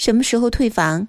什么时候退房？